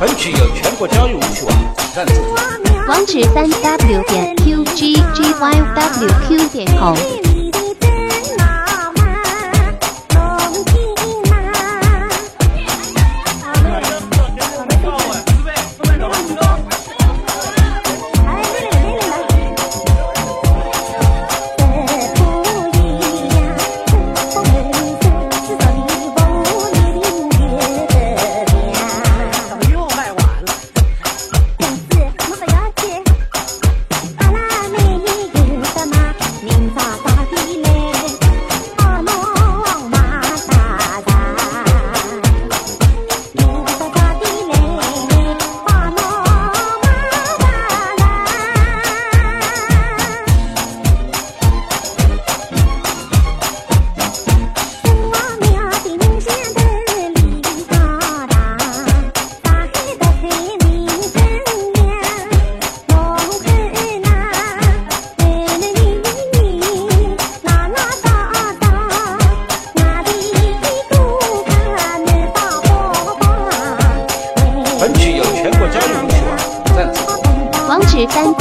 本曲由全国交育舞曲网站赞助，网址：三 w 点 qggywq 点 com。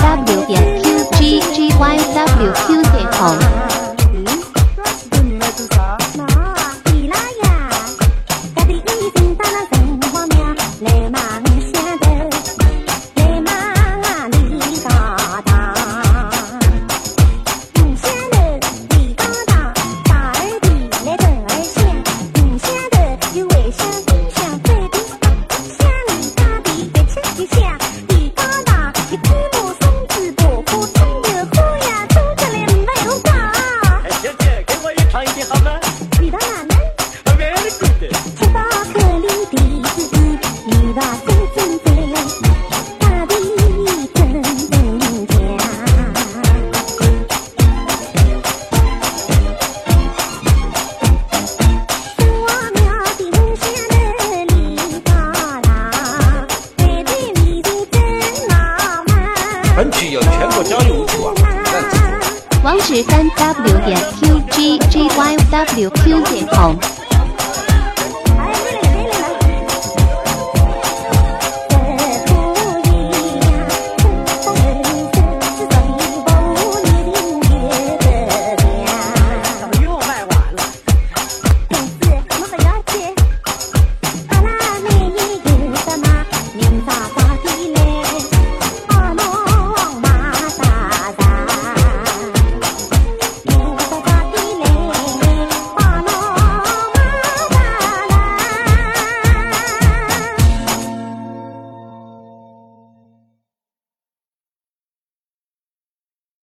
W 点 Q G G Y W Q 点 COM。本曲有全国教育无趣网赞助。网址：三 w 点 qggyqq 点 com。